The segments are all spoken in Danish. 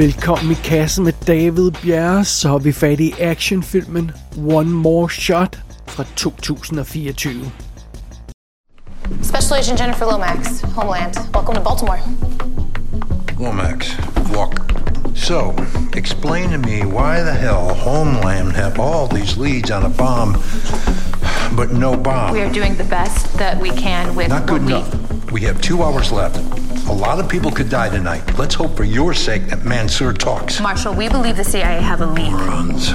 Velkommen i kassen med David Bjerre, så er vi fat i actionfilmen One More Shot fra 2024. Special Agent Jennifer Lomax, Homeland. Welcome to Baltimore. Lomax, walk. So, explain to me why the hell Homeland have all these leads on a bomb, but no bomb? We are doing the best that we can with Not good what we... enough. We have two hours left. A lot of people could die tonight. Let's hope for your sake that Mansour talks. Marshall, we believe the CIA have a lead, Runs.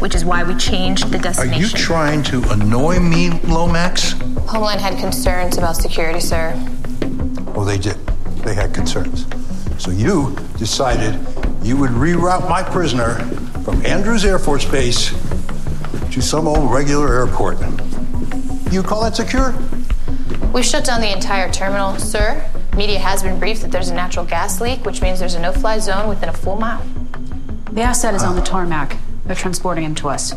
which is why we changed the destination. Are destination. you trying to annoy me, Lomax? Homeland had concerns about security, sir. Oh, they did. They had concerns. So you decided you would reroute my prisoner from Andrews Air Force Base to some old regular airport. You call that secure? We shut down the entire terminal, sir. Media has been briefed that there's a natural gas leak, which means there's a no-fly zone within a full mile. The asset is on the tarmac. They're transporting him to us.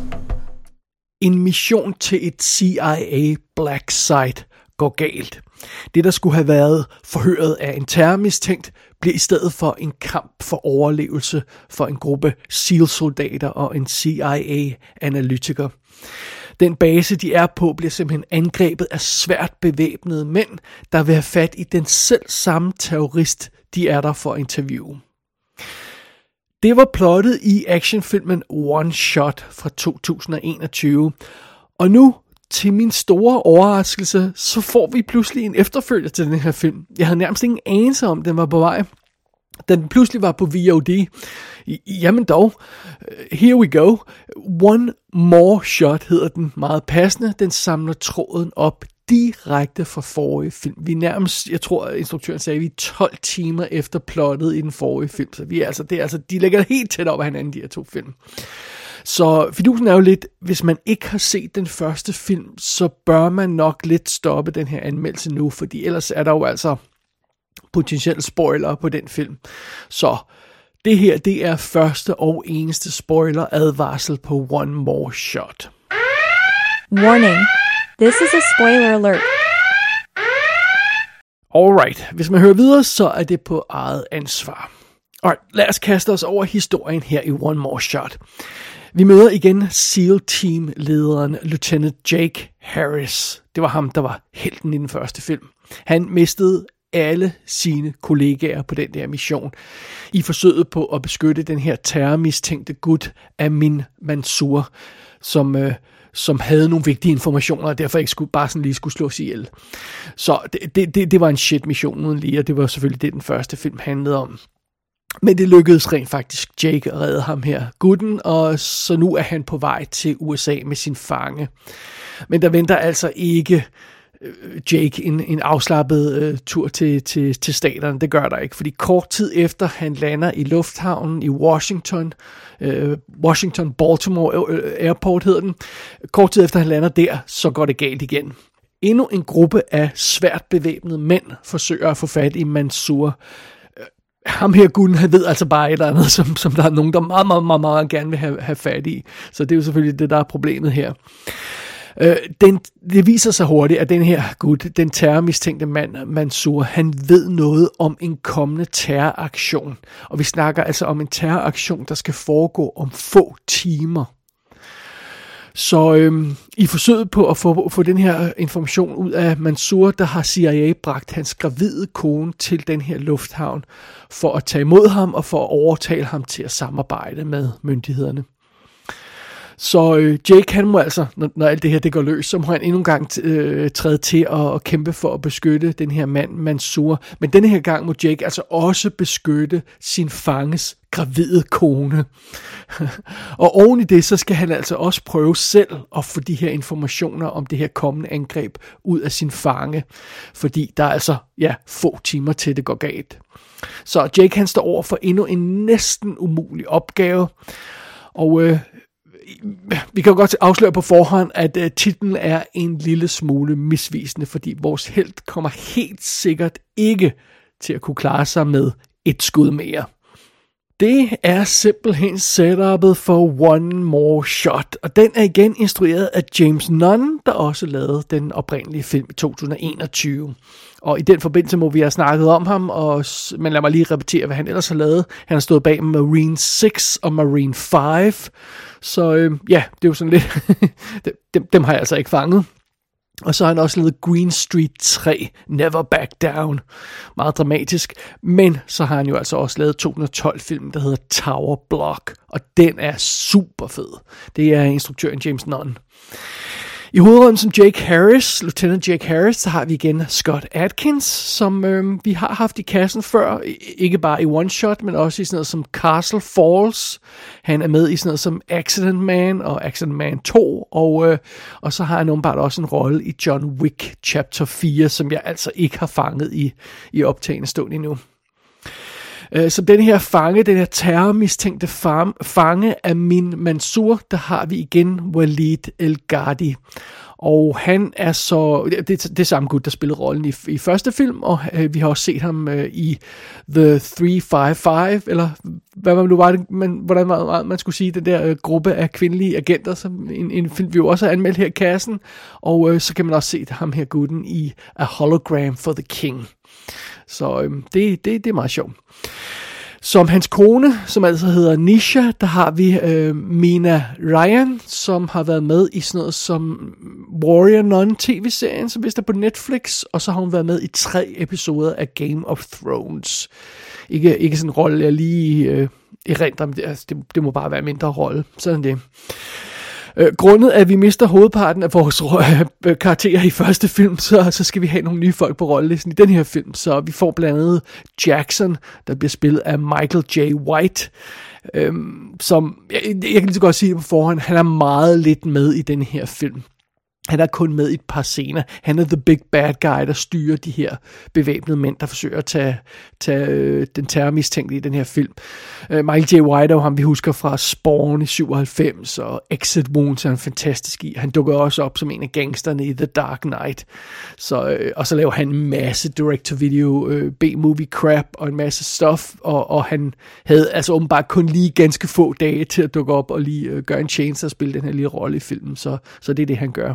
En mission til et CIA Black Site går galt. Det, der skulle have været forhøret af en terrormistænkt, bliver i stedet for en kamp for overlevelse for en gruppe SEAL-soldater og en CIA-analytiker. Den base, de er på, bliver simpelthen angrebet af svært bevæbnede mænd, der vil have fat i den selv samme terrorist, de er der for at interviewe. Det var plottet i actionfilmen One Shot fra 2021. Og nu, til min store overraskelse, så får vi pludselig en efterfølger til den her film. Jeg havde nærmest ingen anelse om, den var på vej. Da den pludselig var på VOD. Jamen dog, øh, here we go. One More Shot hedder den meget passende. Den samler tråden op direkte fra forrige film. Vi er nærmest, jeg tror, instruktøren sagde, at vi er 12 timer efter plottet i den forrige film. Så vi er altså, det er altså, de ligger helt tæt op af hinanden, de her to film. Så fidusen er jo lidt, hvis man ikke har set den første film, så bør man nok lidt stoppe den her anmeldelse nu, fordi ellers er der jo altså potentielle spoiler på den film. Så det her, det er første og eneste spoiler advarsel på One More Shot. Warning. This is a spoiler alert. Alright, hvis man hører videre, så er det på eget ansvar. Alright, lad os kaste os over historien her i One More Shot. Vi møder igen SEAL-team-lederen Lieutenant Jake Harris. Det var ham, der var helten i den første film. Han mistede alle sine kollegaer på den der mission i forsøget på at beskytte den her terrormistænkte gut Amin Mansour, som, øh, som havde nogle vigtige informationer, og derfor ikke skulle, bare sådan lige skulle slås ihjel. Så det, det, det, det var en shit mission uden lige, og det var selvfølgelig det, den første film handlede om. Men det lykkedes rent faktisk Jake at redde ham her, gutten, og så nu er han på vej til USA med sin fange. Men der venter altså ikke Jake en, en afslappet øh, tur til, til, til staterne. Det gør der ikke, fordi kort tid efter han lander i lufthavnen i Washington, øh, Washington Baltimore øh, Airport hedder den, kort tid efter han lander der, så går det galt igen. Endnu en gruppe af svært bevæbnede mænd forsøger at få fat i Mansour. Øh, ham her gutten, han ved altså bare et eller andet, som, som der er nogen, der meget, meget, meget, meget gerne vil have, have fat i. Så det er jo selvfølgelig det, der er problemet her. Øh, den, det viser sig hurtigt, at den her gut, den terrormistænkte mand, Mansour, han ved noget om en kommende terroraktion. Og vi snakker altså om en terroraktion, der skal foregå om få timer. Så øhm, i forsøget på at få, få den her information ud af Mansour, der har CIA bragt hans gravide kone til den her lufthavn for at tage imod ham og for at overtale ham til at samarbejde med myndighederne. Så øh, Jake, han må altså, når, når alt det her det går løs, så må han endnu en gang øh, træde til og, at kæmpe for at beskytte den her mand, Mansour. Men denne her gang må Jake altså også beskytte sin fanges gravide kone. og oven i det, så skal han altså også prøve selv at få de her informationer om det her kommende angreb ud af sin fange. Fordi der er altså, ja, få timer til det går galt. Så Jake han står over for endnu en næsten umulig opgave. Og øh, vi kan jo godt afsløre på forhånd, at øh, titlen er en lille smule misvisende, fordi vores held kommer helt sikkert ikke til at kunne klare sig med et skud mere. Det er simpelthen setupet for One More Shot, og den er igen instrueret af James Nunn, der også lavede den oprindelige film i 2021. Og i den forbindelse må vi have snakket om ham, og, men lad mig lige repetere, hvad han ellers har lavet. Han har stået bag Marine 6 og Marine 5, så øh, ja, det er jo sådan lidt, dem, dem har jeg altså ikke fanget. Og så har han også lavet Green Street 3, Never Back Down. Meget dramatisk. Men så har han jo altså også lavet 2012-filmen, der hedder Tower Block. Og den er super fed. Det er instruktøren James Nunn. I hovedrollen som Jake Harris, Lieutenant Jake Harris, så har vi igen Scott Atkins, som øh, vi har haft i kassen før, ikke bare i One Shot, men også i sådan noget som Castle Falls. Han er med i sådan noget som Accident Man og Accident Man 2, og, øh, og så har han åbenbart også en rolle i John Wick Chapter 4, som jeg altså ikke har fanget i, i optagende stund endnu. Øh, som den her fange, den her terrormistænkte fange af min Mansour, der har vi igen Walid El Ghadi. Og han er så, det, det er samme gut, der spillede rollen i, i første film, og øh, vi har også set ham øh, i The 355, eller hvad man nu var det, man, hvordan man, man skulle sige, den der øh, gruppe af kvindelige agenter, som en, en film, vi jo også har anmeldt her i kassen, og øh, så kan man også se ham her gutten i A Hologram for the King. Så øhm, det, det, det er meget sjovt. Som hans kone, som altså hedder Nisha, der har vi øh, Mina Ryan, som har været med i sådan noget som Warrior Nun tv-serien, som vist er på Netflix, og så har hun været med i tre episoder af Game of Thrones. Ikke, ikke sådan en rolle, jeg lige øh, erindrer, men det, altså, det, det må bare være en mindre rolle. Sådan det. Øh, grundet at vi mister hovedparten af vores øh, øh, karakterer i første film, så, så skal vi have nogle nye folk på rollelisten i den her film. Så vi får blandt andet Jackson, der bliver spillet af Michael J. White, øhm, som, jeg, jeg kan lige så godt sige det på forhånd, han er meget lidt med i den her film. Han er kun med i et par scener. Han er the big bad guy, der styrer de her bevæbnede mænd, der forsøger at tage, tage øh, den terrormistænkte i den her film. Øh, Michael J. White, ham vi husker fra Spawn i 97, og Exit Wounds er han fantastisk i. Han dukker også op som en af gangsterne i The Dark Knight. Så, øh, og så laver han en masse direct-to-video øh, B-movie crap og en masse stuff, og, og han havde altså åbenbart kun lige ganske få dage til at dukke op og lige øh, gøre en chance at spille den her lille rolle i filmen, så, så det er det, han gør.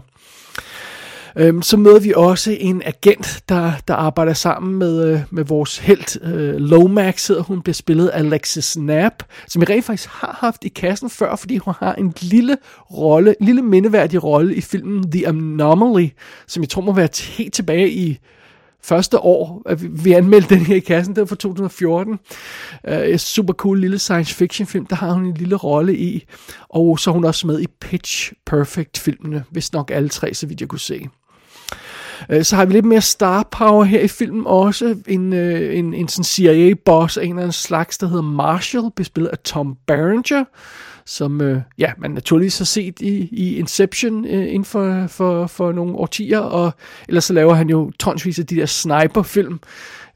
Øhm, så møder vi også en agent, der, der arbejder sammen med, øh, med vores held. Øh, Lomax hedder hun, bliver spillet af Alexis Knapp, som jeg rent faktisk har haft i kassen før, fordi hun har en lille rolle, en lille mindeværdig rolle i filmen The Anomaly, som jeg tror må være helt tilbage i første år, at vi anmeldte den her i kassen, den fra 2014. Uh, øh, en super cool lille science fiction film, der har hun en lille rolle i. Og så er hun også med i Pitch Perfect filmene, hvis nok alle tre, så vidt jeg kunne se. Øh, så har vi lidt mere star power her i filmen også. En, øh, en, en sådan CIA-boss af en eller anden slags, der hedder Marshall, bespillet af Tom Berenger, som øh, ja, man naturligvis har set i, i Inception øh, inden for, for, for nogle årtier, og ellers så laver han jo tonsvis af de der sniperfilm,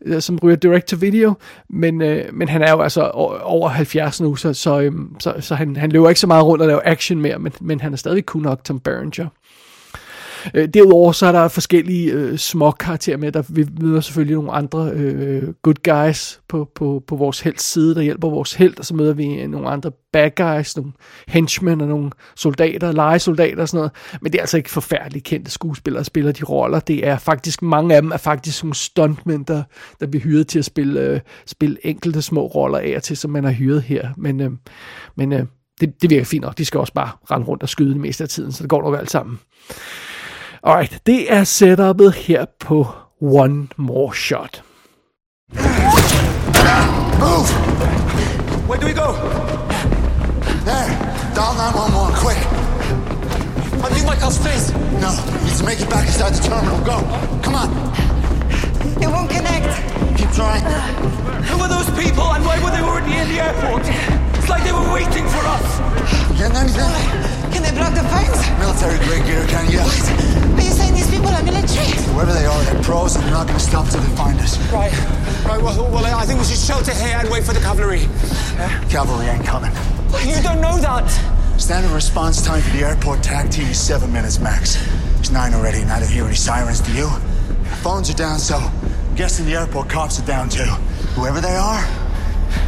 øh, som ryger direct to video, men, øh, men han er jo altså over 70 nu, så, så, øh, så, så han, han løber ikke så meget rundt og laver action mere, men, men han er stadig cool nok, Tom Berenger. Øh, derudover så er der forskellige øh, små karakterer med, der vi møder selvfølgelig nogle andre øh, good guys på, på, på vores helts side, der hjælper vores held, og så møder vi øh, nogle andre bad guys, nogle henchmen og nogle soldater, legesoldater og sådan noget. Men det er altså ikke forfærdeligt kendte skuespillere, der spiller de roller. Det er faktisk, mange af dem er faktisk nogle stuntmænd, der, der bliver hyret til at spille, øh, spille enkelte små roller af og til, som man har hyret her. Men, øh, men øh, det, det virker fint nok. De skal også bare rende rundt og skyde det meste af tiden, så det går nok alt sammen. Alright, det er setupet her på One More Shot. Move! Where do we go? There. Dial 911, quick. I think Michael's face. No, you need to make it back inside the terminal. Go. Come on. It won't connect. Keep trying. Who are those people and why were they already in the airport? It's like they were waiting for us. You getting anything? Can they block the phones? Military grade gear, can you? What? Are you saying these people are military? Whoever they are, they're pros and they're not going to stop till they find us. Right. Right, well, well, I think we should shelter here and wait for the cavalry. Cavalry ain't coming. You don't know that. Standard response time for the airport tag team is seven minutes max. It's nine already, and I don't hear any sirens. Do you? Phones are down, so I'm guessing the airport cops are down too. Whoever they are,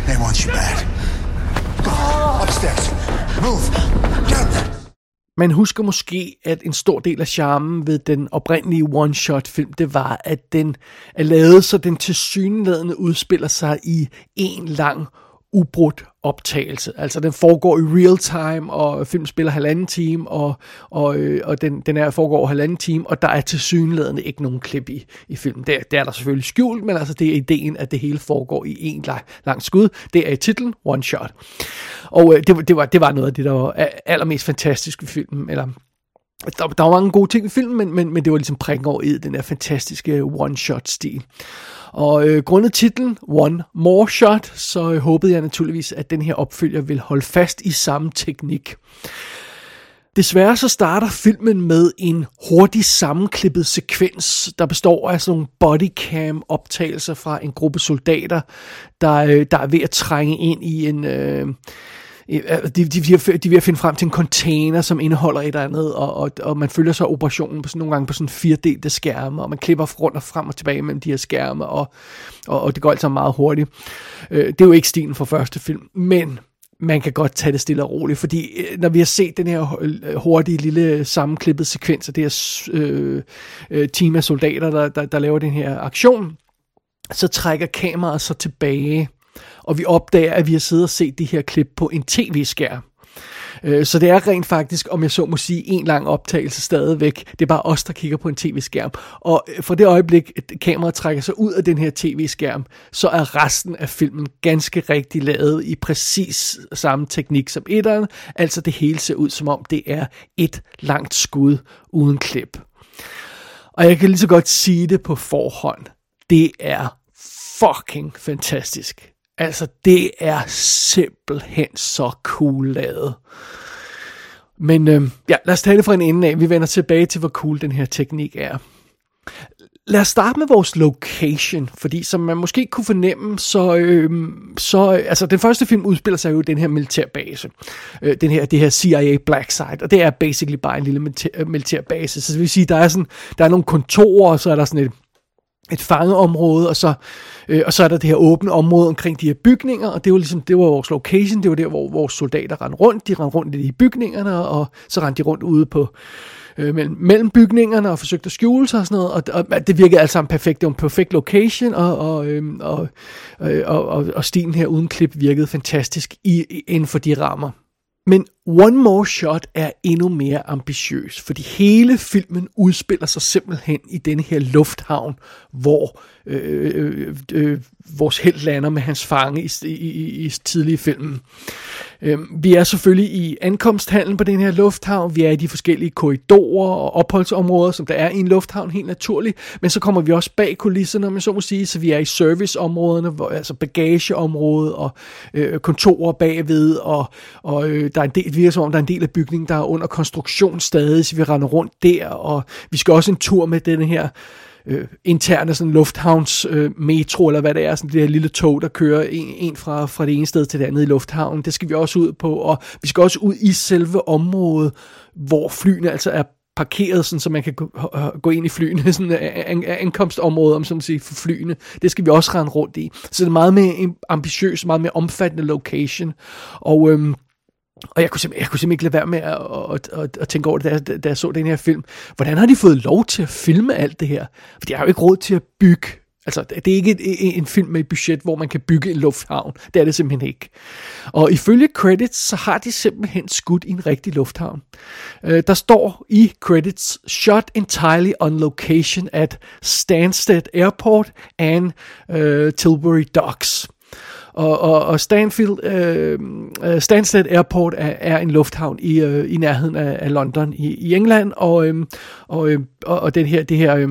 they want you bad. Upstairs. Move. Get. Man husker måske, at en stor del af charmen ved den oprindelige one-shot-film, det var, at den er lavet, så den tilsyneladende udspiller sig i en lang ubrudt optagelse. Altså den foregår i real time, og film spiller halvanden time, og, og, øh, og den, den er foregår halvanden time, og der er til synlædende ikke nogen klip i, i filmen. Det, det er der selvfølgelig skjult, men altså det er ideen, at det hele foregår i en lang, lang skud. Det er i titlen One Shot. Og øh, det, det, var, det var noget af det, der var allermest fantastisk ved filmen, eller der, der var mange gode ting i filmen, men, men, men det var ligesom prikken over i den her fantastiske one-shot-stil. Og øh, grundet titlen One More Shot, så øh, håbede jeg naturligvis, at den her opfølger vil holde fast i samme teknik. Desværre så starter filmen med en hurtig sammenklippet sekvens, der består af sådan nogle bodycam optagelser fra en gruppe soldater, der, øh, der er ved at trænge ind i en... Øh, Øh, de, de, de, de er ved at finde frem til en container, som indeholder et eller andet, og, og, og man følger så operationen på sådan, nogle gange på sådan firedelte skærme, og man klipper rundt og frem og tilbage mellem de her skærme, og, og, og det går altså meget hurtigt. Øh, det er jo ikke stilen for første film, men man kan godt tage det stille og roligt, fordi øh, når vi har set den her øh, hurtige lille sammenklippede sekvens af det her øh, team af soldater, der, der, der laver den her aktion, så trækker kameraet så tilbage, og vi opdager, at vi har siddet og set de her klip på en tv-skærm. Øh, så det er rent faktisk, om jeg så må sige, en lang optagelse stadigvæk. Det er bare os, der kigger på en tv-skærm. Og øh, for det øjeblik, at kameraet trækker sig ud af den her tv-skærm, så er resten af filmen ganske rigtig lavet i præcis samme teknik som etteren. Altså det hele ser ud som om det er et langt skud uden klip. Og jeg kan lige så godt sige det på forhånd. Det er fucking fantastisk. Altså, det er simpelthen så cool lavet. Men øh, ja, lad os tage det fra en ende af. Vi vender tilbage til, hvor cool den her teknik er. Lad os starte med vores location, fordi som man måske kunne fornemme, så, øh, så altså den første film udspiller sig jo i den her militærbase, øh, den her, det her CIA Black Site, og det er basically bare en lille militær, øh, militærbase, så det vil sige, der er sådan, der er nogle kontorer, og så er der sådan et, et fangeområde, og så, øh, og så er der det her åbne område omkring de her bygninger, og det var ligesom, det var vores location, det var der, hvor vores soldater rendte rundt, de rendte rundt i de bygningerne, og så rendte de rundt ude på, øh, mellem, mellem bygningerne og forsøgte at skjule sig og sådan noget, og, og det virkede alt sammen perfekt, det var en perfekt location, og, og, øh, og, øh, og, og, og stilen her uden klip virkede fantastisk i, inden for de rammer. Men One More Shot er endnu mere ambitiøs, fordi hele filmen udspiller sig simpelthen i denne her lufthavn, hvor øh, øh, øh, vores held lander med hans fange i, i, i, i tidlige filmen. Øhm, vi er selvfølgelig i ankomsthallen på den her lufthavn, vi er i de forskellige korridorer og opholdsområder, som der er i en lufthavn, helt naturligt, men så kommer vi også bag kulisserne, om så må sige, så vi er i serviceområderne, hvor, altså bagageområdet og øh, kontorer bagved, og, og øh, der er en del, vi virker som om, der er en del af bygningen, der er under konstruktion stadig, så vi render rundt der, og vi skal også en tur med den her øh, interne sådan lufthavns øh, metro, eller hvad det er, sådan det der lille tog, der kører en, en fra, fra det ene sted til det andet i lufthavnen. Det skal vi også ud på, og vi skal også ud i selve området, hvor flyene altså er parkeret, sådan, så man kan gå, gå ind i flyene, sådan øh, øh, an, øh, ankomstområde, om sådan at sige, for flyene. Det skal vi også rende rundt i. Så det er meget mere ambitiøs, meget mere omfattende location. Og øhm, og jeg kunne, simpelthen, jeg kunne simpelthen ikke lade være med at, at, at, at tænke over det, da, da jeg så den her film. Hvordan har de fået lov til at filme alt det her? For de har jo ikke råd til at bygge. Altså, det er ikke en, en film med et budget, hvor man kan bygge en lufthavn. Det er det simpelthen ikke. Og ifølge credits, så har de simpelthen skudt i en rigtig lufthavn. Øh, der står i credits, shot entirely on location at Stansted Airport and uh, Tilbury Docks. Og, og, og Stanfield, øh, øh, Stansted Airport er, er en lufthavn i, øh, i nærheden af, af London i, i England, og, øh, og, øh, og den her, det her... Øh,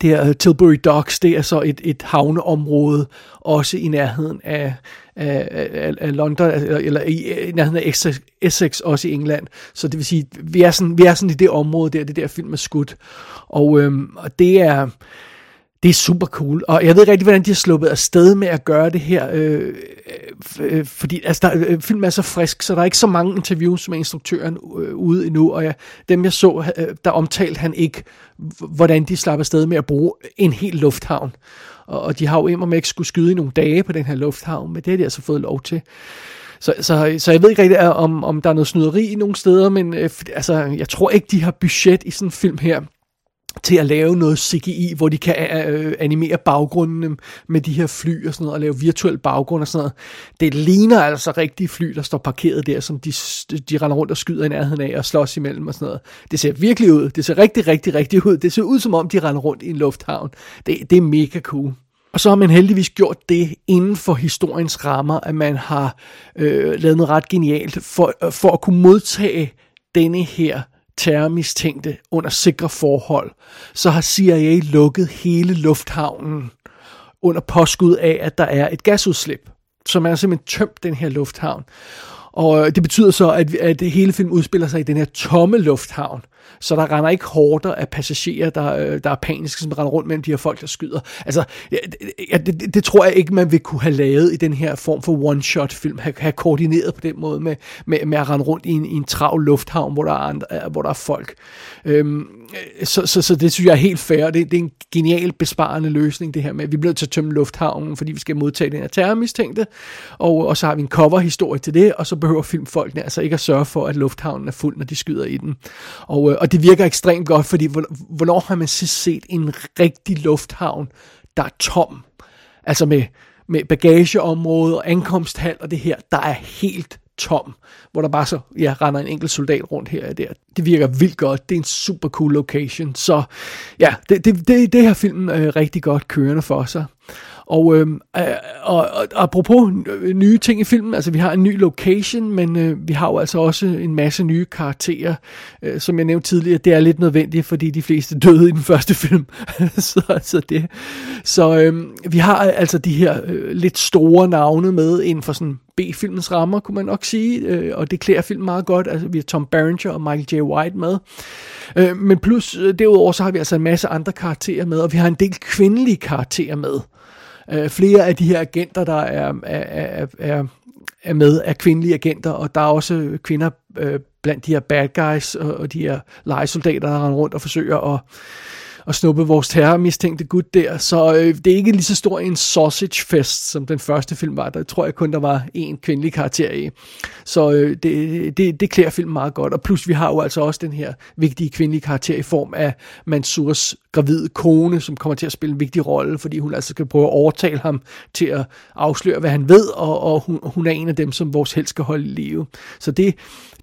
det her øh, Tilbury Docks, det er så et, et havneområde, også i nærheden af, af, af, af London, eller, eller i, i nærheden af Essex, Essex, også i England. Så det vil sige, vi er sådan, vi er sådan i det område der, det der film er skudt. Og, øhm, og det er det er super cool, og jeg ved ikke rigtig, hvordan de har sluppet afsted med at gøre det her, øh, øh, fordi altså, der, øh, filmen er så frisk, så der er ikke så mange interviews med instruktøren øh, ude endnu, og jeg, dem jeg så, øh, der omtalte han ikke, hvordan de slapper afsted med at bruge en hel lufthavn, og, og de har jo imod med ikke skulle skyde i nogle dage på den her lufthavn, men det har de altså fået lov til. Så, så, så jeg ved ikke rigtig, om, om der er noget snyderi i nogle steder, men øh, altså, jeg tror ikke, de har budget i sådan en film her til at lave noget CGI, hvor de kan øh, øh animere baggrundene med de her fly og sådan noget, og lave virtuel baggrund og sådan noget. Det ligner altså rigtige fly, der står parkeret der, som de, de render rundt og skyder i nærheden af og slås imellem og sådan noget. Det ser virkelig ud. Det ser rigtig, rigtig, rigtig ud. Det ser ud, som om de render rundt i en lufthavn. Det, det er mega cool. Og så har man heldigvis gjort det inden for historiens rammer, at man har øh, lavet noget ret genialt for, øh, for at kunne modtage denne her terrormistænkte under sikre forhold, så har CIA lukket hele lufthavnen under påskud af, at der er et gasudslip. Så man simpelthen tømt den her lufthavn. Og øh, det betyder så, at, at hele film udspiller sig i den her tomme lufthavn. Så der render ikke hårder af passagerer, der, øh, der er paniske, som render rundt mellem de her folk, der skyder. Altså, ja, det, det, det tror jeg ikke, man vil kunne have lavet i den her form for one-shot-film. Have, have koordineret på den måde med, med, med at rende rundt i en, i en travl lufthavn, hvor der er, andre, øh, hvor der er folk. Øhm, øh, så, så, så det synes jeg er helt fair. Det, det er en genial besparende løsning, det her med, at vi bliver nødt til at tømme lufthavnen, fordi vi skal modtage den her terrormistænkte. Og, og så har vi en cover-historie til det, og så behøver filmfolkene altså ikke at sørge for, at lufthavnen er fuld, når de skyder i den. Og, og det virker ekstremt godt, fordi hvornår har man sidst set en rigtig lufthavn, der er tom? Altså med, med bagageområde og ankomsthal og det her, der er helt tom, hvor der bare så ja, render en enkelt soldat rundt her og der. Det virker vildt godt. Det er en super cool location. Så ja, det, det, det, det har filmen øh, rigtig godt kørende for sig. Og, øhm, øh, og, og apropos nye ting i filmen, altså vi har en ny location, men øh, vi har jo altså også en masse nye karakterer, øh, som jeg nævnte tidligere, det er lidt nødvendigt, fordi de fleste døde i den første film. så, så, det. så øh, vi har altså de her øh, lidt store navne med inden for sådan B-filmens rammer, kunne man nok sige, øh, og det klæder filmen meget godt. Altså, vi har Tom Berenger og Michael J. White med. Øh, men plus, øh, derudover, så har vi altså en masse andre karakterer med, og vi har en del kvindelige karakterer med. Øh, flere af de her agenter, der er, er, er, er, er med, er kvindelige agenter, og der er også kvinder øh, blandt de her bad guys og, og de her legesoldater, der render rundt og forsøger at at snuppe vores terrormistænkte gut der. Så øh, det er ikke lige så stor en sausage fest, som den første film var. Der tror jeg kun, der var en kvindelig karakter i. Så øh, det, det, det klæder filmen meget godt. Og plus vi har jo altså også den her vigtige kvindelige karakter i form af Mansurs gravide kone, som kommer til at spille en vigtig rolle, fordi hun altså skal prøve at overtale ham til at afsløre, hvad han ved, og, og hun, hun er en af dem, som vores held skal holde i live. Så det,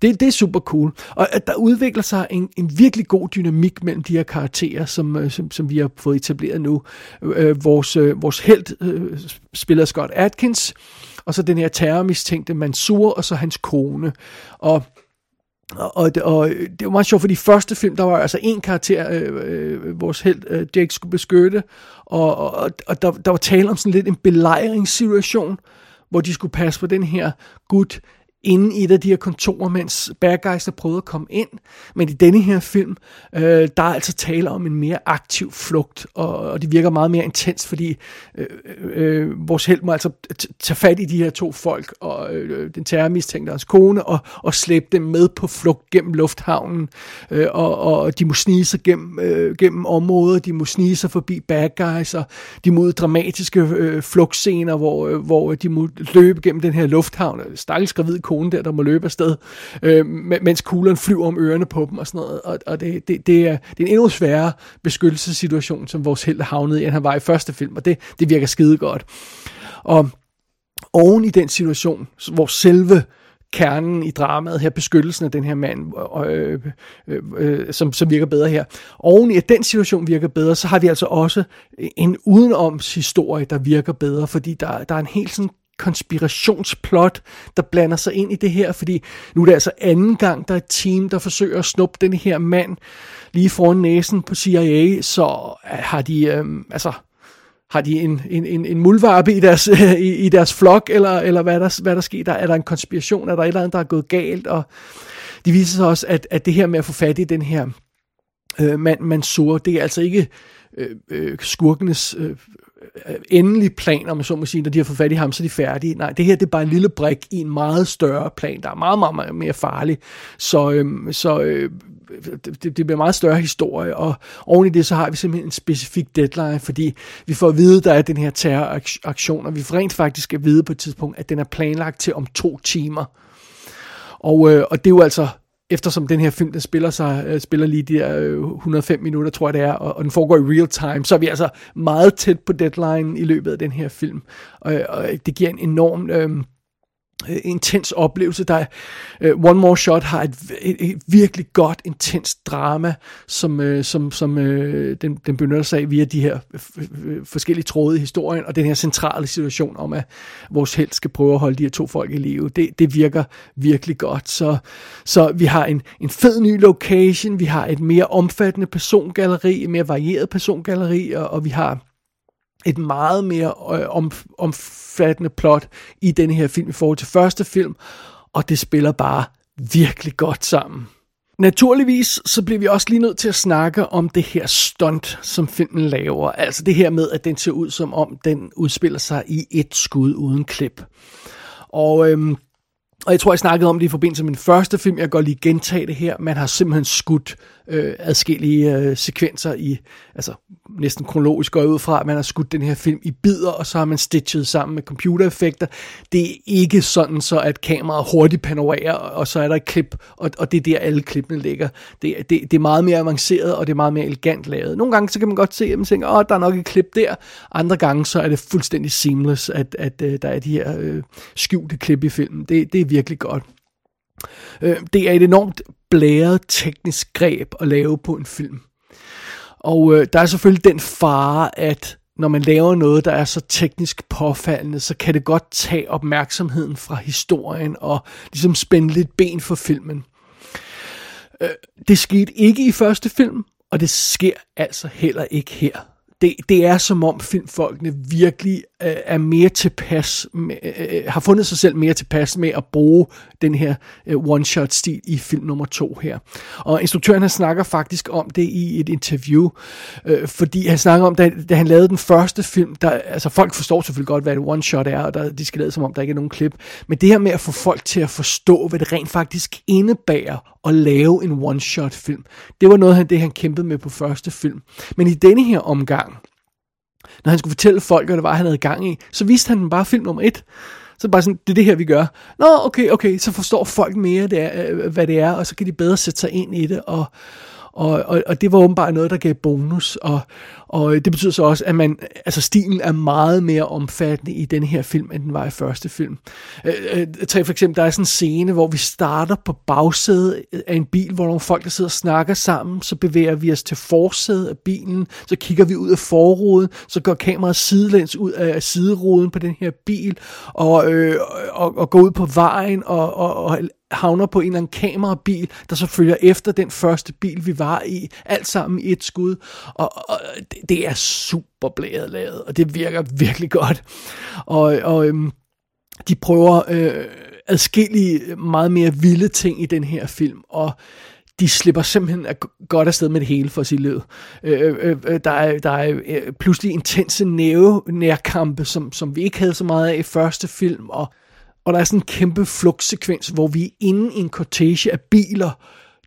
det, det er super cool. Og at der udvikler sig en, en virkelig god dynamik mellem de her karakterer, som, øh, som, som vi har fået etableret nu. Øh, øh vores, øh, vores held øh, spiller Scott Atkins, og så den her terrormistænkte Mansur, og så hans kone. Og og, og, og det var meget sjovt, for de første film, der var altså en karakter, øh, øh, vores held øh, Jake skulle beskytte, og, og, og der, der var tale om sådan lidt en belejringssituation, hvor de skulle passe på den her gut inde i et af de her kontorer, mens bad guys prøvede at komme ind. Men i denne her film, øh, der er altså tale om en mere aktiv flugt, og, og det virker meget mere intens, fordi øh, øh, øh vores held må altså tage fat i de her to folk, og øh, øh den terrormistænkte hans kone, og, og slæbe dem med på flugt gennem lufthavnen, øh, og, og de må snige sig gennem, øh, gennem områder, de må snige sig forbi bad guys, og de mod dramatiske øh, flugtscener, hvor, øh, hvor de må løbe gennem den her lufthavn, stakkels gravid kone der, der må løbe afsted, øh, mens kuglerne flyver om ørerne på dem og sådan noget. Og, og det, det, det, er, det er en endnu sværere beskyttelsessituation, som vores held havnede i, end han var i første film, og det, det virker skide godt. Og oven i den situation, hvor selve kernen i dramaet her, beskyttelsen af den her mand, øh, øh, øh, som, som virker bedre her. Oven i at den situation virker bedre, så har vi altså også en udenomshistorie, der virker bedre, fordi der, der er en helt sådan konspirationsplot, der blander sig ind i det her, fordi nu er det altså anden gang, der er et team, der forsøger at snuppe den her mand lige foran næsen på CIA, så øh, har de, øhm, altså, har de en, en, en, en mulvarpe i deres, i, i deres flok, eller, eller hvad, der, hvad der sker? Der, er der en konspiration? Er der et eller andet, der er gået galt? Og det viser sig også, at, at det her med at få fat i den her øh, mand, Mansour, det er altså ikke øh, øh, skurkenes Øh, endelig plan, om man så må sige, når de har fået fat i ham, så er de færdige. Nej, det her det er bare en lille brik i en meget større plan, der er meget, meget, meget mere farlig. Så, øhm, så øh, det, det bliver meget større historie, og oven i det, så har vi simpelthen en specifik deadline, fordi vi får at vide, der er den her terroraktion, og vi får rent faktisk at vide på et tidspunkt, at den er planlagt til om to timer. Og, øh, og det er jo altså eftersom den her film, den spiller, sig, øh, spiller lige de der øh, 105 minutter, tror jeg det er, og, og den foregår i real time, så er vi altså meget tæt på deadline i løbet af den her film. Og, og det giver en enorm... Øh, øh, Øh, intens oplevelse. Der er, uh, One More Shot har et, et, et virkelig godt, intens drama, som, uh, som, som uh, den, den benytter sig af via de her forskellige tråde i historien, og den her centrale situation om, at vores held skal prøve at holde de her to folk i live. Det, det virker virkelig godt. Så, så vi har en, en fed ny location, vi har et mere omfattende persongalleri, et mere varieret persongalleri, og, og vi har et meget mere øh, om, omfattende plot i denne her film i forhold til første film, og det spiller bare virkelig godt sammen. Naturligvis så bliver vi også lige nødt til at snakke om det her stunt, som filmen laver. Altså det her med, at den ser ud som om, den udspiller sig i et skud uden klip. Og øhm, og jeg tror, jeg snakkede om det i forbindelse med min første film. Jeg kan godt lige gentage det her. Man har simpelthen skudt øh, adskillige øh, sekvenser i, altså næsten kronologisk går ud fra, at man har skudt den her film i bidder, og så har man stitchet sammen med computereffekter. Det er ikke sådan så, at kameraet hurtigt panorerer, og så er der et klip, og, og det er der alle klippene ligger. Det, det, det er meget mere avanceret, og det er meget mere elegant lavet. Nogle gange så kan man godt se, at man tænker, åh, der er nok et klip der. Andre gange så er det fuldstændig seamless, at, at, at der er de her øh, skjulte klip i filmen. Det, det er virkelig godt. Øh, det er et enormt blæret teknisk greb at lave på en film. Og øh, der er selvfølgelig den fare, at når man laver noget, der er så teknisk påfaldende, så kan det godt tage opmærksomheden fra historien og ligesom spænde lidt ben for filmen. Øh, det skete ikke i første film, og det sker altså heller ikke her det, det er som om filmfolkene virkelig øh, er mere tilpas, med, øh, øh, har fundet sig selv mere tilpas med at bruge den her øh, one-shot-stil i film nummer to her. Og instruktøren han snakker faktisk om det i et interview, øh, fordi han snakker om, da, da han lavede den første film, der, altså folk forstår selvfølgelig godt, hvad et one-shot er, og der, de skal lade som om, der ikke er nogen klip, men det her med at få folk til at forstå, hvad det rent faktisk indebærer at lave en one-shot-film, det var noget af det, han kæmpede med på første film. Men i denne her omgang, når han skulle fortælle folk, hvad det var, han havde gang i, så viste han dem bare film nummer et. Så bare sådan, det er det her, vi gør. Nå, okay, okay, så forstår folk mere, det er, øh, hvad det er, og så kan de bedre sætte sig ind i det, og, og, og, og det var åbenbart noget, der gav bonus, og, og det betyder så også, at man, altså stilen er meget mere omfattende i den her film, end den var i første film. Øh, øh, tag for eksempel, der er sådan en scene, hvor vi starter på bagsædet af en bil, hvor nogle folk, der sidder og snakker sammen, så bevæger vi os til forsædet af bilen, så kigger vi ud af forruden, så går kameraet sidelæns ud af sideruden på den her bil, og, øh, og, og går ud på vejen, og, og, og havner på en eller anden kamerabil, der så følger efter den første bil, vi var i, alt sammen i et skud, og, og det er super blæret lavet, og det virker virkelig godt. Og, og øhm, de prøver øh, adskillige meget mere vilde ting i den her film, og de slipper simpelthen godt afsted med det hele for sit liv. Øh, øh, øh, øh, der er, der er øh, pludselig intense næve nærkampe, som, som vi ikke havde så meget af i første film, og, og der er sådan en kæmpe flugtsekvens, hvor vi er inde i en cortege af biler,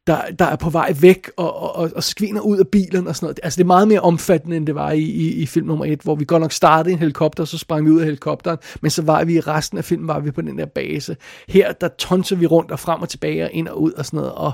der, der er på vej væk og, og, og skviner ud af bilen og sådan noget. Altså det er meget mere omfattende, end det var i, i, i film nummer et, hvor vi godt nok startede i en helikopter, og så sprang vi ud af helikopteren, men så var vi i resten af filmen, var vi på den der base. Her, der tonser vi rundt og frem og tilbage og ind og ud og sådan noget, og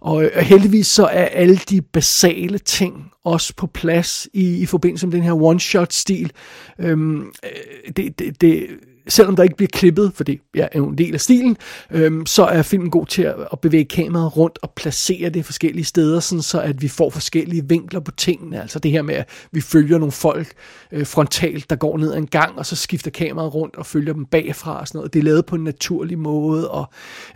og, og heldigvis så er alle de basale ting også på plads i, i forbindelse med den her one-shot-stil. Øhm, øh, det, det, det, selvom der ikke bliver klippet, for det er jo en del af stilen, øhm, så er filmen god til at, at bevæge kameraet rundt og placere det forskellige steder, sådan så at vi får forskellige vinkler på tingene. Altså det her med, at vi følger nogle folk øh, frontalt, der går ned ad en gang, og så skifter kameraet rundt og følger dem bagfra og sådan noget. Det er lavet på en naturlig måde, og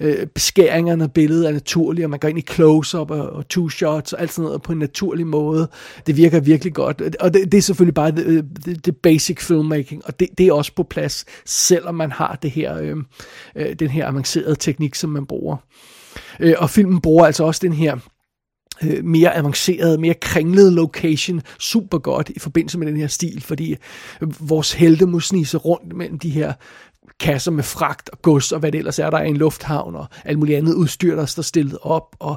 øh, beskæringerne af billedet er naturlige, og man går ind i close-up og, og two-shots og alt sådan noget på en naturlig måde. Det virker virkelig godt, og det, det er selvfølgelig bare det, det, det basic filmmaking, og det, det er også på plads selvom man har det her, øh, øh, den her avancerede teknik, som man bruger. Øh, og filmen bruger altså også den her øh, mere avanceret, mere kringlede location super godt i forbindelse med den her stil, fordi vores helte må snige sig rundt mellem de her kasser med fragt og gods og hvad det ellers er, der er i en lufthavn og alt muligt andet udstyr, der står stillet op. Og,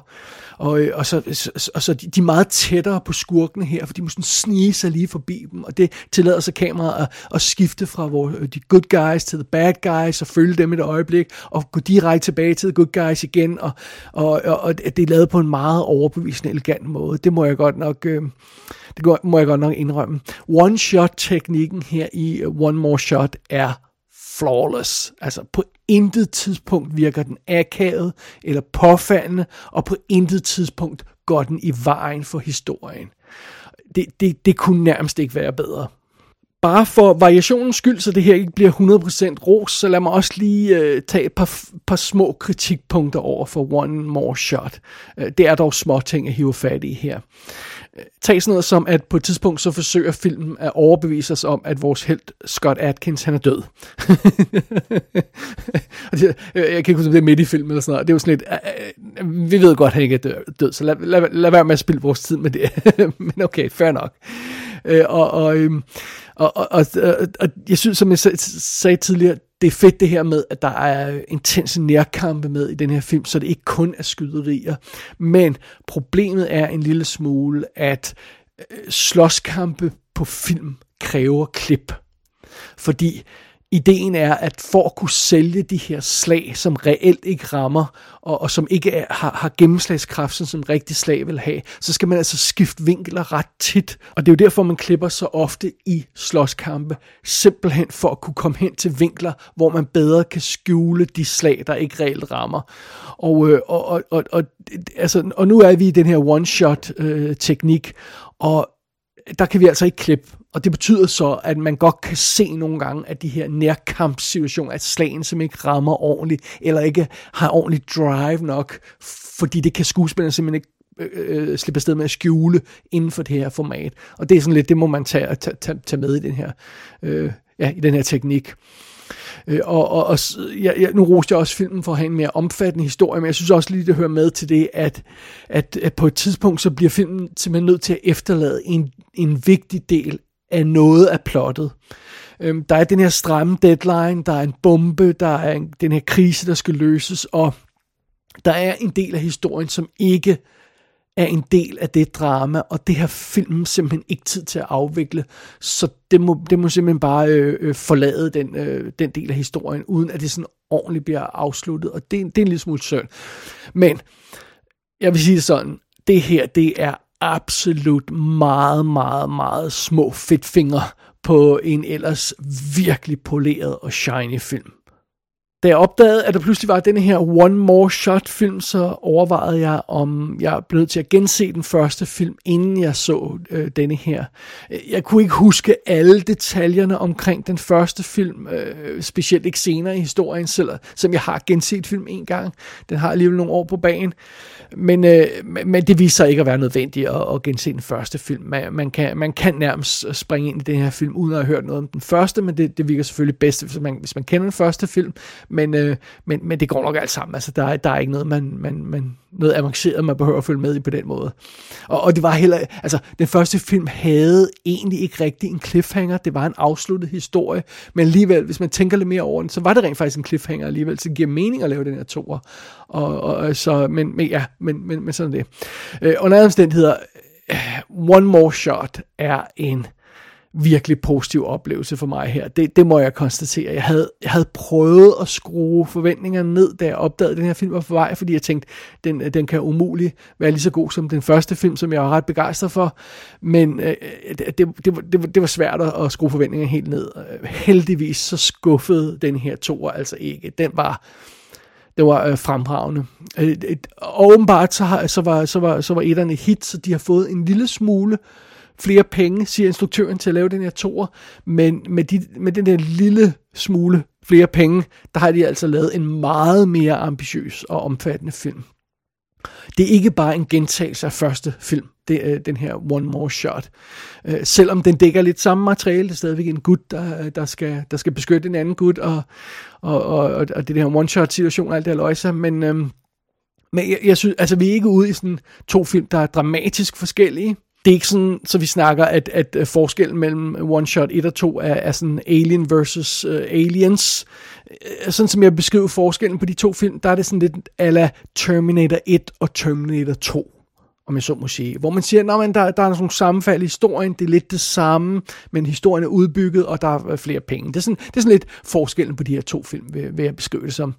og, øh, og så, så, og så de, de er meget tættere på skurkene her, for de må sådan snige sig lige forbi dem, og det tillader så kameraet at, at skifte fra hvor, øh, de good guys til the bad guys og følge dem et øjeblik og gå direkte tilbage til the good guys igen, og, og, og, og det er lavet på en meget overbevisende elegant måde. Det må jeg godt nok... Øh, det må jeg godt nok indrømme. One-shot-teknikken her i øh, One More Shot er flawless. Altså på intet tidspunkt virker den akavet eller påfaldende, og på intet tidspunkt går den i vejen for historien. Det, det, det kunne nærmest ikke være bedre. Bare for variationens skyld, så det her ikke bliver 100% ros, så lad mig også lige øh, tage et par, par små kritikpunkter over for One More Shot. Øh, det er dog små ting at hive fat i her. Tag sådan noget som, at på et tidspunkt så forsøger filmen at overbevise os om, at vores held Scott Atkins, han er død. Øh, jeg kan ikke huske, om det er midt i filmen eller sådan noget. Det er jo sådan lidt, vi ved godt, at han ikke er død, så lad, lad, lad være med at spille vores tid med det. Men okay, fair nok. Øh, og, og, øhm, og, og, og, og, jeg synes, som jeg sagde tidligere, det er fedt det her med, at der er intense nærkampe med i den her film, så det ikke kun er skyderier. Men problemet er en lille smule, at øh, slåskampe på film kræver klip. Fordi ideen er, at for at kunne sælge de her slag, som reelt ikke rammer, og, og som ikke er, har, har gennemslagskraft, som rigtig slag vil have, så skal man altså skifte vinkler ret tit. Og det er jo derfor, man klipper så ofte i slåskampe, simpelthen for at kunne komme hen til vinkler, hvor man bedre kan skjule de slag, der ikke reelt rammer. Og, øh, og, og, og, og, altså, og nu er vi i den her one-shot-teknik, øh, og der kan vi altså ikke klippe. Og det betyder så, at man godt kan se nogle gange, at de her nærkampssituationer, at slagen som ikke rammer ordentligt, eller ikke har ordentligt drive nok, fordi det kan skuespillerne simpelthen ikke øh, øh, slippe afsted med at skjule inden for det her format. Og det er sådan lidt, det må man tage, tage, tage, tage med i den her, øh, ja, i den her teknik. Øh, Øh, og, og, og ja, ja, nu roste jeg også filmen for at have en mere omfattende historie, men jeg synes også lige, det hører med til det, at, at, at på et tidspunkt, så bliver filmen simpelthen nødt til at efterlade en, en vigtig del af noget af plottet. Øhm, der er den her stramme deadline, der er en bombe, der er en, den her krise, der skal løses, og der er en del af historien, som ikke er en del af det drama, og det har filmen simpelthen ikke tid til at afvikle, så det må, det må simpelthen bare øh, øh, forlade den, øh, den del af historien, uden at det sådan ordentligt bliver afsluttet, og det, det er en lille smule synd. Men, jeg vil sige det sådan, det her, det er absolut meget, meget, meget små fedtfingre på en ellers virkelig poleret og shiny film. Da jeg opdagede, at der pludselig var denne her One More Shot film, så overvejede jeg, om jeg blev nødt til at gense den første film, inden jeg så øh, denne her. Jeg kunne ikke huske alle detaljerne omkring den første film, øh, specielt ikke senere i historien, selvom som jeg har genset film en gang. Den har alligevel nogle år på banen. Men, øh, men det viser sig ikke at være nødvendigt at, at gense den første film. Man, man, kan, man kan nærmest springe ind i den her film, uden at have hørt noget om den første, men det, det virker selvfølgelig bedst, hvis man, hvis man kender den første film. Men, øh, men, men det går nok alt sammen. Altså, der, der er ikke noget, man, man, man, noget avanceret, man behøver at følge med i på den måde. Og, og det var heller, altså, den første film havde egentlig ikke rigtig en cliffhanger. Det var en afsluttet historie. Men alligevel, hvis man tænker lidt mere over den, så var det rent faktisk en cliffhanger alligevel. Så det giver mening at lave den her toer. Og, og, så, men, men ja, men, men, men sådan det. Øh, under omstændigheder, øh, One More Shot er en virkelig positiv oplevelse for mig her. Det, det må jeg konstatere. Jeg havde, jeg havde prøvet at skrue forventningerne ned, da jeg opdagede, at den her film var på vej, fordi jeg tænkte, den, den kan umuligt være lige så god som den første film, som jeg var ret begejstret for. Men øh, det, det, det, det, det var svært at skrue forventningerne helt ned. Heldigvis så skuffede den her toer altså ikke. Den var det var øh, fremragende. Øh, og åbenbart så, har, så, var, så, var, så var etterne hit, så de har fået en lille smule flere penge, siger instruktøren, til at lave den her toer, men med, de, med den der lille smule flere penge, der har de altså lavet en meget mere ambitiøs og omfattende film. Det er ikke bare en gentagelse af første film, det er den her One More Shot. Øh, selvom den dækker lidt samme materiale, det er stadigvæk en gut, der, der, skal, der skal beskytte en anden gut, og, og, og, og det der one-shot-situation og alt det her løjse, men, øhm, men jeg, jeg synes, altså vi er ikke ude i sådan to film, der er dramatisk forskellige, det er ikke sådan, så vi snakker, at, at forskellen mellem One Shot 1 og 2 er, er sådan Alien versus uh, Aliens. Øh, sådan som jeg beskriver forskellen på de to film, der er det sådan lidt ala Terminator 1 og Terminator 2 om jeg så må sige. Hvor man siger, at der, der er nogle sammenfald i historien, det er lidt det samme, men historien er udbygget, og der er flere penge. Det er sådan, det er sådan lidt forskellen på de her to film, vil, vil jeg beskrive det som.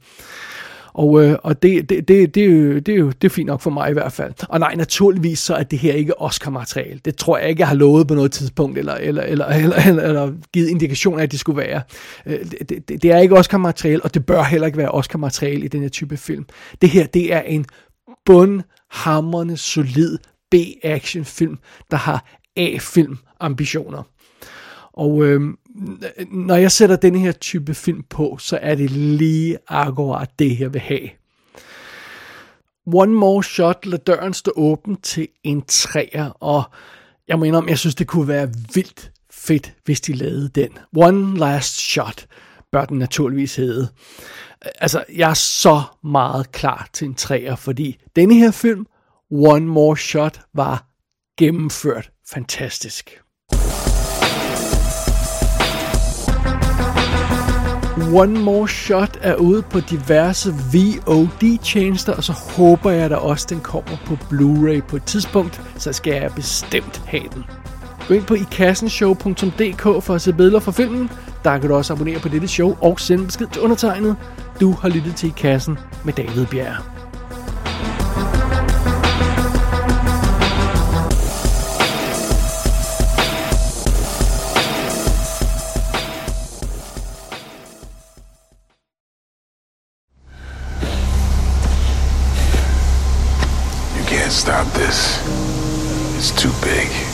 Og, øh, og det, det, det, det, er jo, det, er jo, det er fint nok for mig i hvert fald. Og nej, naturligvis så er det her ikke Oscar-materiale. Det tror jeg ikke, jeg har lovet på noget tidspunkt, eller, eller, eller, eller, eller, eller givet indikation af, at det skulle være. Øh, det, det, det er ikke Oscar-materiale, og det bør heller ikke være Oscar-materiale i den her type film. Det her, det er en bundhammerende solid B-action film, der har A-film ambitioner. Og øh, når jeg sætter den her type film på, så er det lige akkurat det, jeg vil have. One More Shot lader døren stå åben til en træer, og jeg mener om, jeg synes, det kunne være vildt fedt, hvis de lavede den. One Last Shot bør den naturligvis hedde. Altså, jeg er så meget klar til en træer, fordi denne her film, One More Shot, var gennemført fantastisk. One More Shot er ude på diverse VOD-tjenester, og så håber jeg da også, den kommer på Blu-ray på et tidspunkt, så skal jeg bestemt have den. Gå ind på ikassenshow.dk for at se billeder fra filmen. Der kan du også abonnere på dette show og sende besked til undertegnet. Du har lyttet til I Kassen med David Bjerg. Stop this. It's too big.